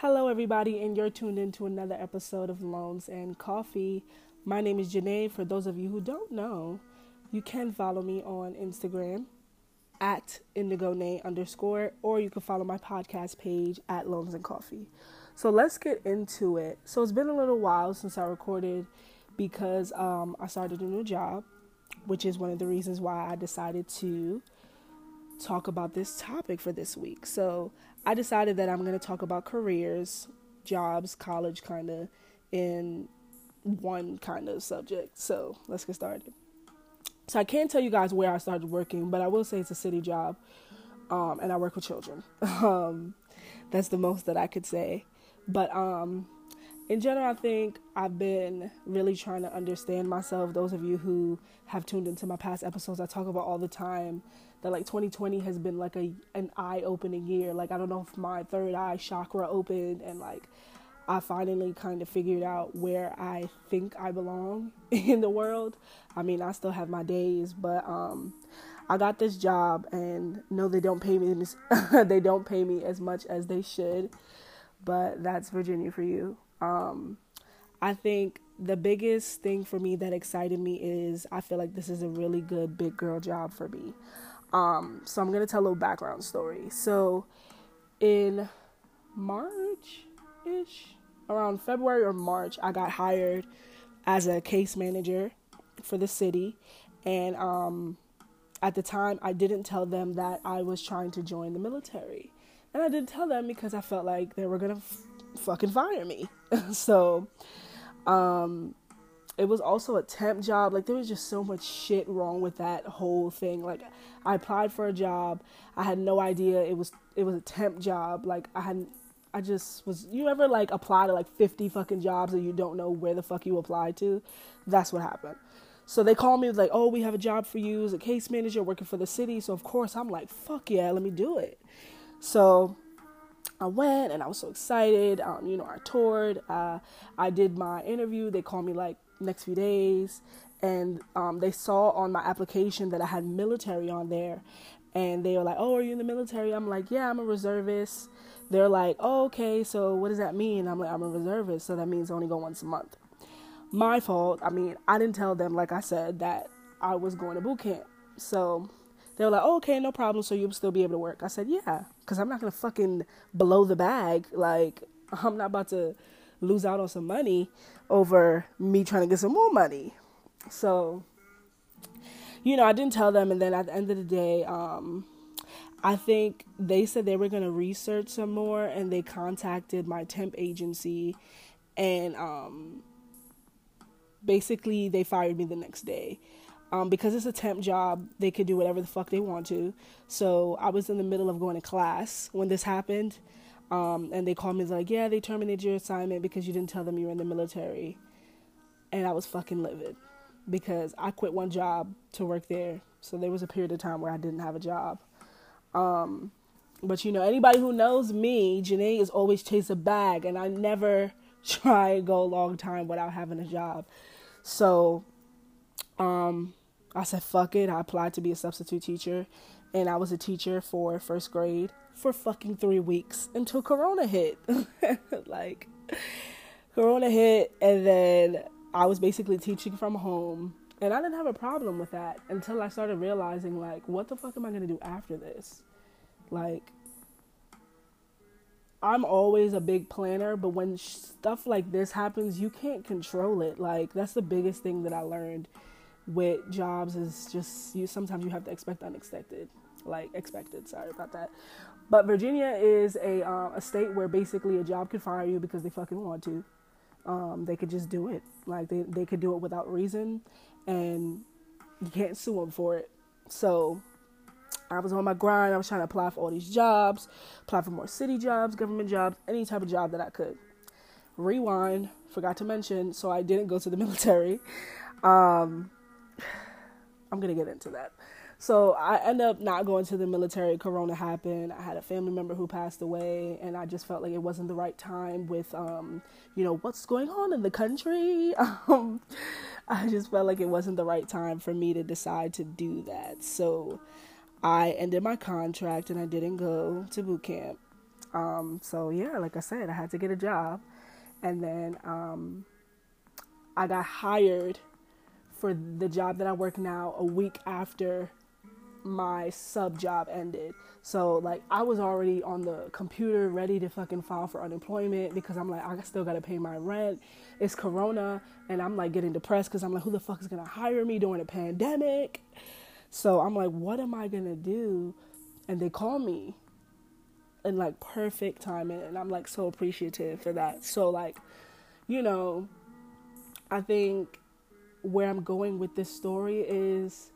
Hello, everybody, and you're tuned in to another episode of Loans and Coffee. My name is Janae. For those of you who don't know, you can follow me on Instagram at indigone underscore, or you can follow my podcast page at Loans and Coffee. So let's get into it. So it's been a little while since I recorded because um, I started a new job, which is one of the reasons why I decided to talk about this topic for this week. So I decided that I'm going to talk about careers, jobs, college kind of in one kind of subject. So let's get started. So I can't tell you guys where I started working, but I will say it's a city job, um, and I work with children. um, that's the most that I could say. But um, in general, I think I've been really trying to understand myself. Those of you who have tuned into my past episodes, I talk about all the time that like 2020 has been like a an eye opening year. Like I don't know if my third eye chakra opened and like I finally kind of figured out where I think I belong in the world. I mean, I still have my days, but um I got this job and no they don't pay me they don't pay me as much as they should. But that's Virginia for you. Um I think the biggest thing for me that excited me is I feel like this is a really good big girl job for me. Um, so I'm gonna tell a little background story. So in March ish, around February or March, I got hired as a case manager for the city, and um, at the time, I didn't tell them that I was trying to join the military, and I didn't tell them because I felt like they were gonna f- fucking fire me. so, um, it was also a temp job. Like there was just so much shit wrong with that whole thing. Like I applied for a job. I had no idea it was it was a temp job. Like I hadn't I just was you ever like apply to like 50 fucking jobs and you don't know where the fuck you applied to? That's what happened. So they called me like, "Oh, we have a job for you as a case manager working for the city." So of course I'm like, "Fuck yeah, let me do it." So I went and I was so excited. Um, you know, I toured. Uh, I did my interview. They called me like next few days and um, they saw on my application that I had military on there and they were like, "Oh, are you in the military?" I'm like, "Yeah, I'm a reservist." They're like, oh, "Okay, so what does that mean?" I'm like, "I'm a reservist, so that means I only go once a month." My fault. I mean, I didn't tell them, like I said, that I was going to boot camp. So they were like, oh, "Okay, no problem. So you'll still be able to work." I said, "Yeah," because I'm not gonna fucking blow the bag. Like, I'm not about to lose out on some money over me trying to get some more money. So, you know, I didn't tell them, and then at the end of the day, um, I think they said they were to research some more, and they contacted my temp agency, and um, basically they fired me the next day. Um, because it's a temp job, they could do whatever the fuck they want to. So I was in the middle of going to class when this happened. Um, and they called me like, yeah, they terminated your assignment because you didn't tell them you were in the military. And I was fucking livid because I quit one job to work there. So there was a period of time where I didn't have a job. Um, but you know, anybody who knows me, Janae is always chase a bag, and I never try to go a long time without having a job. So, um, I said, fuck it. I applied to be a substitute teacher, and I was a teacher for first grade for fucking three weeks until Corona hit. like, Corona hit, and then I was basically teaching from home. And I didn't have a problem with that until I started realizing, like, what the fuck am I to do after this? Like, I'm always a big planner, but when stuff like this happens, you can't control it. Like, that's the biggest thing that I learned with jobs is just you sometimes you have to expect unexpected like expected sorry about that but Virginia is a uh, a state where basically a job could fire you because they fucking want to. Um, they could just do it. Like they they could do it without reason, and you can't sue them for it. So I was on my grind. I was trying to apply for all these jobs, apply for more city jobs, government jobs, any type of job that I could. Rewind. Forgot to mention. So I didn't go to the military. Um, I'm gonna get into that. So I end up not going to the military. Corona happened. I had a family member who passed away, and I just felt like it wasn't the right time with, um, you know, what's going on in the country. Um, I just felt like it wasn't the right time for me to decide to do that. So I ended my contract and I didn't go to boot camp. Um, so yeah, like I said, I had to get a job, and then um, I got hired for the job that I work now a week after my sub job ended. So like I was already on the computer ready to fucking file for unemployment because I'm like I still got to pay my rent. It's corona and I'm like getting depressed cuz I'm like who the fuck is going to hire me during a pandemic? So I'm like what am I going to do? And they call me in like perfect timing and I'm like so appreciative for that. So like you know I think where I'm going with this story is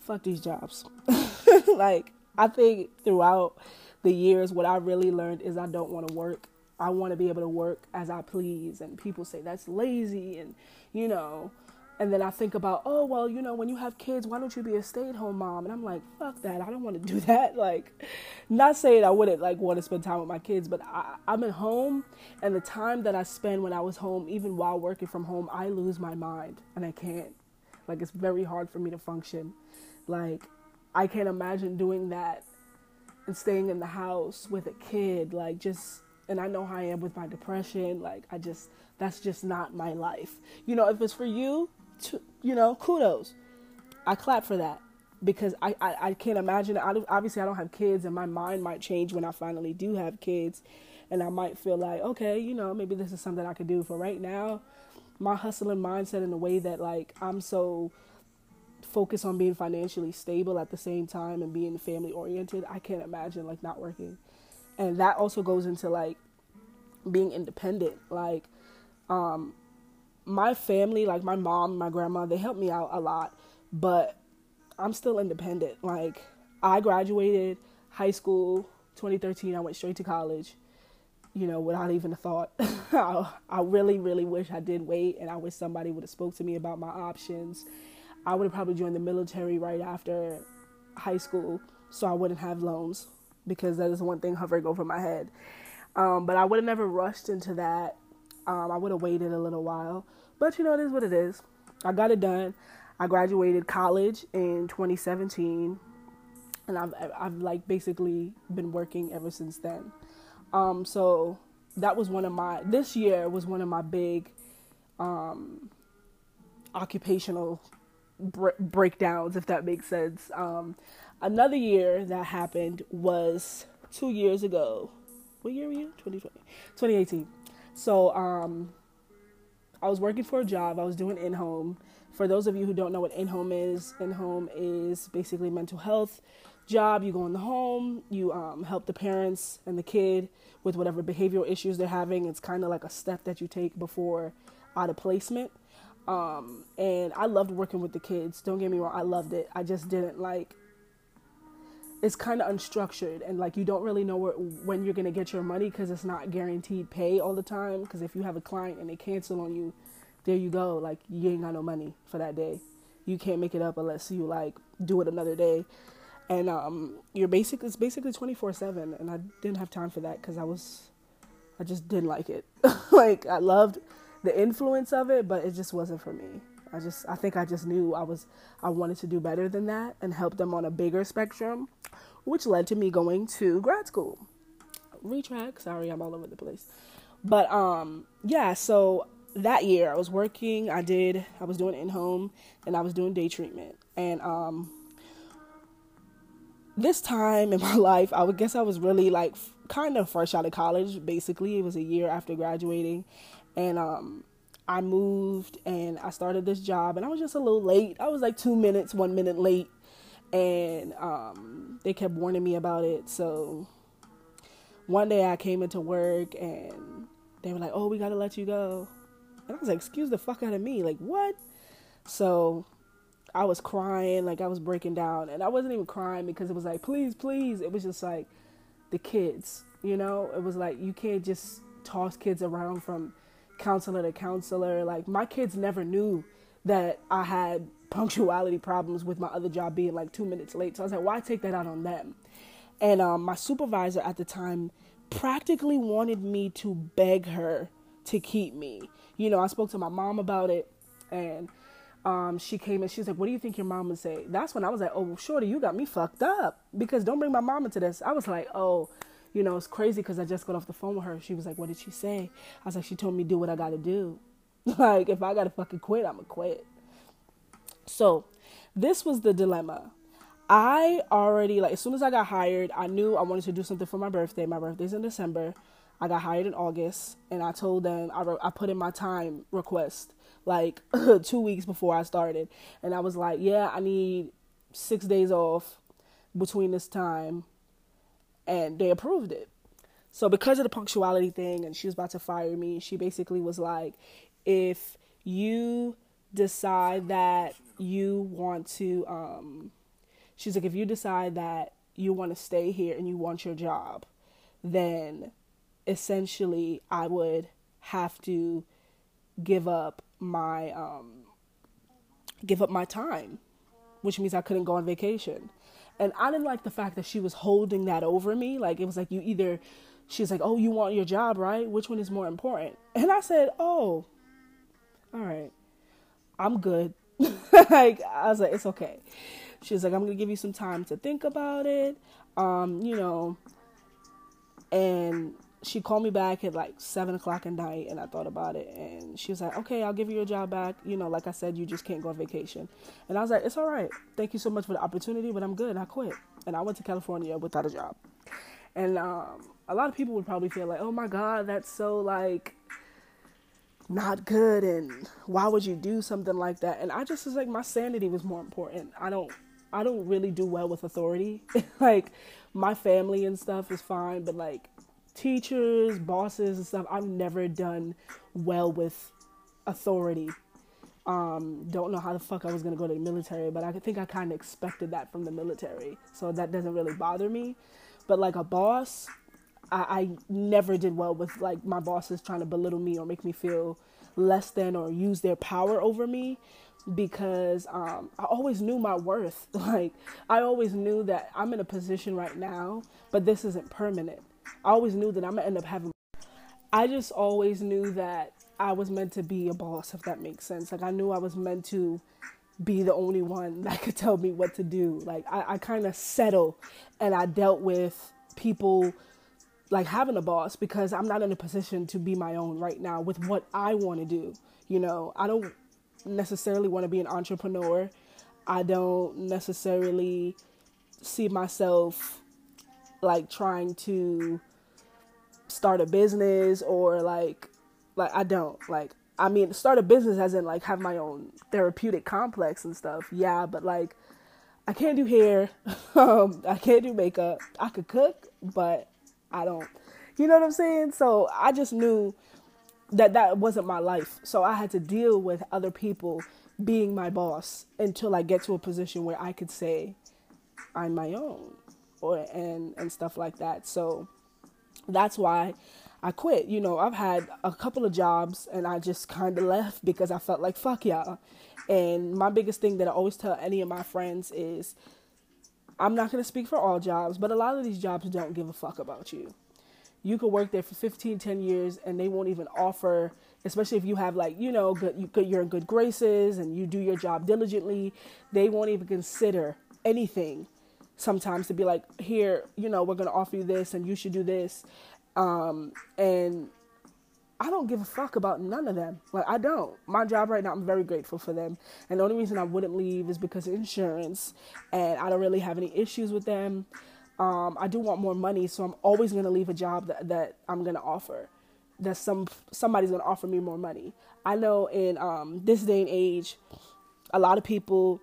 fuck these jobs. like, I think throughout the years, what I really learned is I don't want to work. I want to be able to work as I please. And people say that's lazy, and you know. And then I think about, oh, well, you know, when you have kids, why don't you be a stay at home mom? And I'm like, fuck that. I don't want to do that. Like, not saying I wouldn't like want to spend time with my kids, but I, I'm at home. And the time that I spend when I was home, even while working from home, I lose my mind and I can't. Like, it's very hard for me to function. Like, I can't imagine doing that and staying in the house with a kid. Like, just, and I know how I am with my depression. Like, I just, that's just not my life. You know, if it's for you, to, you know, kudos. I clap for that because I, I, I can't imagine. I, obviously, I don't have kids, and my mind might change when I finally do have kids. And I might feel like, okay, you know, maybe this is something I could do. For right now, my hustling mindset in a way that, like, I'm so focus on being financially stable at the same time and being family oriented, I can't imagine like not working. And that also goes into like being independent. Like um my family, like my mom, my grandma, they helped me out a lot, but I'm still independent. Like I graduated high school 2013, I went straight to college. You know, without even a thought. I really, really wish I did wait, and I wish somebody would have spoke to me about my options I would have probably joined the military right after high school so I wouldn't have loans because that is one thing hovering over my head. Um, but I would have never rushed into that. Um, I would have waited a little while. But you know, it is what it is. I got it done. I graduated college in 2017, and I've I've like basically been working ever since then. Um, so that was one of my this year was one of my big um, occupational breakdowns, if that makes sense. Um, another year that happened was two years ago. What year were you? 2020. 2018. So um, I was working for a job. I was doing in home. For those of you who don't know what in home is, in home is basically mental health job. You go in the home, you um, help the parents and the kid with whatever behavioral issues they're having. It's kind of like a step that you take before out of placement. Um, and I loved working with the kids. Don't get me wrong, I loved it. I just didn't like. It's kind of unstructured, and like you don't really know where, when you're gonna get your money because it's not guaranteed pay all the time. Because if you have a client and they cancel on you, there you go. Like you ain't got no money for that day. You can't make it up unless you like do it another day. And um, you're basic. It's basically twenty four seven, and I didn't have time for that because I was, I just didn't like it. like I loved the influence of it, but it just wasn't for me. I just I think I just knew I was I wanted to do better than that and help them on a bigger spectrum, which led to me going to grad school. Retrack, sorry, I'm all over the place. But um yeah, so that year I was working, I did I was doing in home and I was doing day treatment. And um this time in my life, I would guess I was really like kind of fresh out of college. Basically, it was a year after graduating, and um, I moved and I started this job, and I was just a little late. I was like two minutes, one minute late, and um, they kept warning me about it. So one day I came into work and they were like, "Oh, we gotta let you go," and I was like, "Excuse the fuck out of me, like what?" So I was crying, like I was breaking down, and I wasn't even crying because it was like, "Please, please." It was just like the kids, you know. It was like you can't just toss kids around from counselor to counselor. Like my kids never knew that I had punctuality problems with my other job being like two minutes late. So I was like, why take that out on them? And um, my supervisor at the time practically wanted me to beg her to keep me. You know, I spoke to my mom about it, and um, she came and she's like, "What do you think your mom would say?" That's when I was like, "Oh, shorty, you got me fucked up." Because don't bring my mom into this. I was like, "Oh, you know, it's crazy because I just got off the phone with her. She was like, What did she say? I was like, She told me do what I got to do. like, if I got to fucking quit, I'm to quit. So, this was the dilemma. I already, like, as soon as I got hired, I knew I wanted to do something for my birthday. My birthday's in December. I got hired in August, and I told them, I, wrote, I put in my time request like two weeks before I started. And I was like, Yeah, I need six days off between this time and they approved it. So because of the punctuality thing and she was about to fire me, she basically was like, if you decide that you want to um she's like if you decide that you want to stay here and you want your job, then essentially I would have to give up my um give up my time, which means I couldn't go on vacation. And I didn't like the fact that she was holding that over me. Like it was like you either she's like, "Oh, you want your job, right? Which one is more important?" And I said, "Oh, all right, I'm good." like I was like, "It's okay." She's like, "I'm gonna give you some time to think about it." Um, you know, and she called me back at like seven o'clock at night and I thought about it and she was like, Okay, I'll give you your job back. You know, like I said, you just can't go on vacation. And I was like, It's all right. Thank you so much for the opportunity, but I'm good. I quit. And I went to California without a job. And um, a lot of people would probably feel like, Oh my God, that's so like not good and why would you do something like that? And I just was like my sanity was more important. I don't I don't really do well with authority. like my family and stuff is fine, but like teachers, bosses, and stuff. I've never done well with authority. Um, don't know how the fuck I was gonna go to the military, but I think I kind of expected that from the military, so that doesn't really bother me. But like a boss, I, I never did well with like my bosses trying to belittle me or make me feel less than or use their power over me because um, I always knew my worth. Like, I always knew that I'm in a position right now, but this isn't permanent. I always knew that I'm gonna end up having. I just always knew that I was meant to be a boss, if that makes sense. Like I knew I was meant to be the only one that could tell me what to do. Like I, I kind of settle, and I dealt with people like having a boss because I'm not in a position to be my own right now with what I want to do. You know, I don't necessarily want to be an entrepreneur. I don't necessarily see myself like trying to start a business or like like I don't like I mean start a business as in like have my own therapeutic complex and stuff. Yeah, but like I can't do hair. um, I can't do makeup. I could cook, but I don't. You know what I'm saying? So I just knew that that wasn't my life. So I had to deal with other people being my boss until I get to a position where I could say I'm my own or and and stuff like that. So that's why I quit. You know, I've had a couple of jobs and I just kind of left because I felt like fuck y'all. And my biggest thing that I always tell any of my friends is I'm not going to speak for all jobs, but a lot of these jobs don't give a fuck about you. You could work there for 15, 10 years and they won't even offer, especially if you have like, you know, good, you, you're in good graces and you do your job diligently, they won't even consider anything sometimes to be like, here, you know, we're going to offer you this and you should do this. Um, and I don't give a fuck about none of them. Like, I don't. My job right now, I'm very grateful for them. And the only reason I wouldn't leave is because of insurance. And I don't really have any issues with them. Um, I do want more money, so I'm always to leave a job that, that I'm to offer. That some somebody's to offer me more money. I know in um, this day and age, a lot of people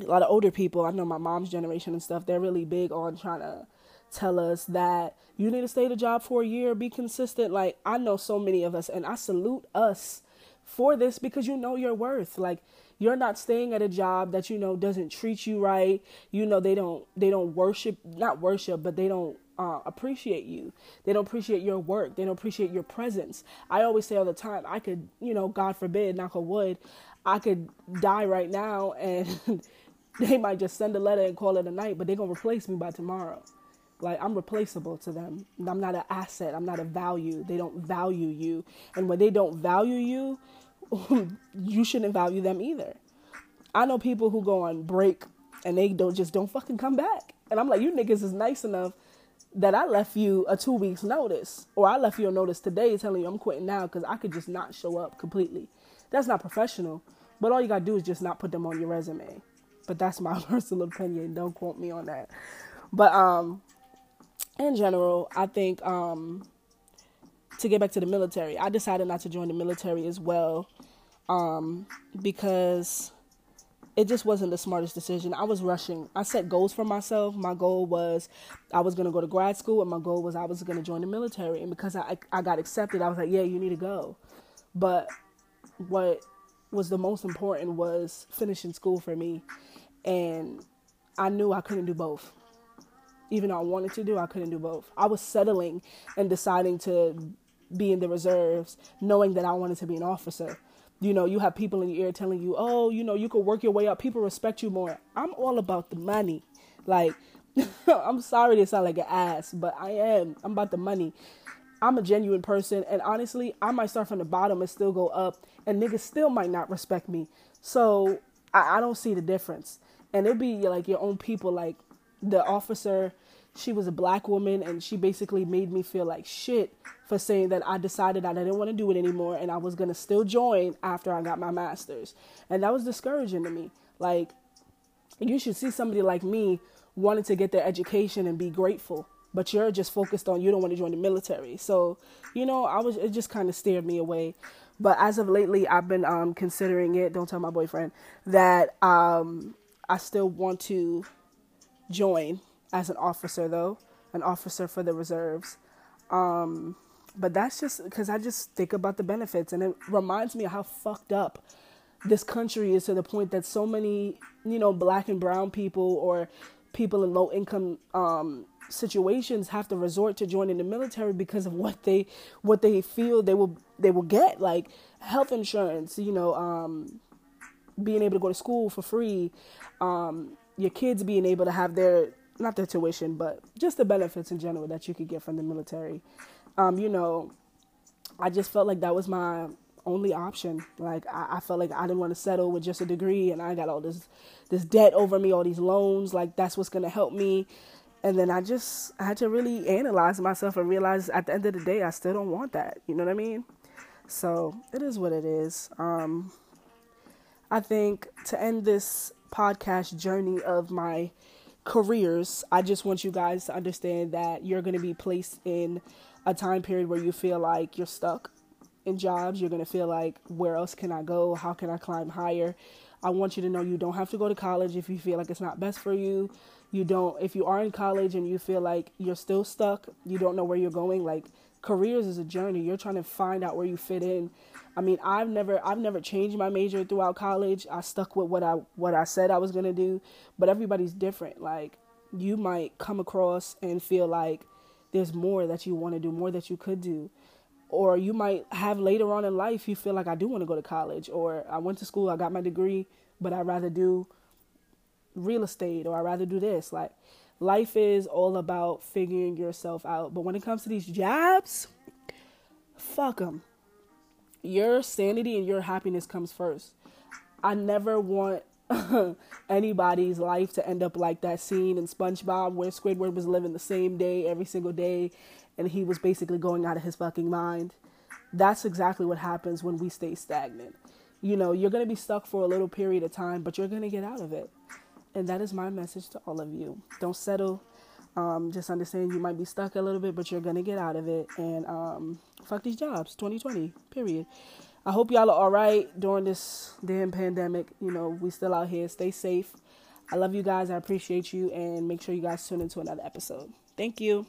a lot of older people, I know my mom's generation and stuff, they're really big on trying to tell us that you need to stay the job for a year, be consistent. Like I know so many of us and I salute us for this because you know your worth. Like you're not staying at a job that you know doesn't treat you right. You know they don't they don't worship not worship, but they don't uh, appreciate you. They don't appreciate your work. They don't appreciate your presence. I always say all the time, I could, you know, God forbid, knock on wood, I could die right now and they might just send a letter and call it a night, but they're gonna replace me by tomorrow. Like I'm replaceable to them. I'm not an asset. I'm not a value. They don't value you, and when they don't value you, you shouldn't value them either. I know people who go on break and they don't just don't fucking come back, and I'm like, you niggas is nice enough that I left you a two weeks notice, or I left you a notice today telling you I'm quitting now because I could just not show up completely. That's not professional. But all you gotta do is just not put them on your resume. But that's my personal opinion. Don't quote me on that. But um, in general, I think um, to get back to the military, I decided not to join the military as well um, because it just wasn't the smartest decision. I was rushing. I set goals for myself. My goal was I was going to go to grad school, and my goal was I was going to join the military. And because I I got accepted, I was like, yeah, you need to go. But what was the most important was finishing school for me, and I knew I couldn't do both. Even though I wanted to do, I couldn't do both. I was settling and deciding to be in the reserves, knowing that I wanted to be an officer you know, you have people in your ear telling you, oh, you know, you can work your way up. People respect you more. I'm all about the money. Like, I'm sorry to sound like an ass, but I am. I'm about the money. I'm a genuine person, and honestly, I might start from the bottom and still go up, and niggas still might not respect me. So I, I don't see the difference. And it'll be like your own people, like the officer she was a black woman and she basically made me feel like shit for saying that I decided I didn't want to do it anymore and I was going to still join after I got my master's. And that was discouraging to me. Like, you should see somebody like me wanting to get their education and be grateful, but you're just focused on you don't want to join the military. So, you know, I was, it just kind of steered me away. But as of lately, I've been um, considering it. Don't tell my boyfriend that um, I still want to join as an officer, though, an officer for the reserves. Um, but that's just because I just think about the benefits, and it reminds me of how fucked up this country is to the point that so many, you know, black and brown people or people in low income um, situations have to resort to joining the military because of what they what they feel they will they will get like health insurance you know um, being able to go to school for free um, your kids being able to have their not their tuition, but just the benefits in general that you could get from the military. Um, you know, I just felt like that was my only option. Like I, I felt like I didn't want to settle with just a degree, and I got all this this debt over me, all these loans. Like that's what's gonna help me. And then I just I had to really analyze myself and realize at the end of the day, I still don't want that. You know what I mean? So it is what it is. Um, I think to end this podcast journey of my careers, I just want you guys to understand that you're going to be placed in a time period where you feel like you're stuck in jobs. You're going to feel like, where else can I go? How can I climb higher? I want you to know you don't have to go to college if you feel like it's not best for you. You don't, if you are in college and you feel like you're still stuck, you don't know where you're going, like, careers is a journey. You're trying to find out where you fit in. I mean, I've never I've never changed my major throughout college. I stuck with what I what I said I was going to do, but everybody's different. Like you might come across and feel like there's more that you want to do, more that you could do. Or you might have later on in life you feel like I do want to go to college or I went to school, I got my degree, but I'd rather do real estate or I'd rather do this. Like life is all about figuring yourself out. But when it comes to these jobs, fuck them. Your sanity and your happiness comes first. I never want anybody's life to end up like that scene in SpongeBob where Squidward was living the same day every single day and he was basically going out of his fucking mind. That's exactly what happens when we stay stagnant. You know, you're going to be stuck for a little period of time, but you're going to get out of it. And that is my message to all of you. Don't settle. Um, just understand you might be stuck a little bit, but you're gonna get out of it. And um, fuck these jobs. 2020. Period. I hope y'all are all right during this damn pandemic. You know, we still out here. Stay safe. I love you guys. I appreciate you, and make sure you guys tune into another episode. Thank you.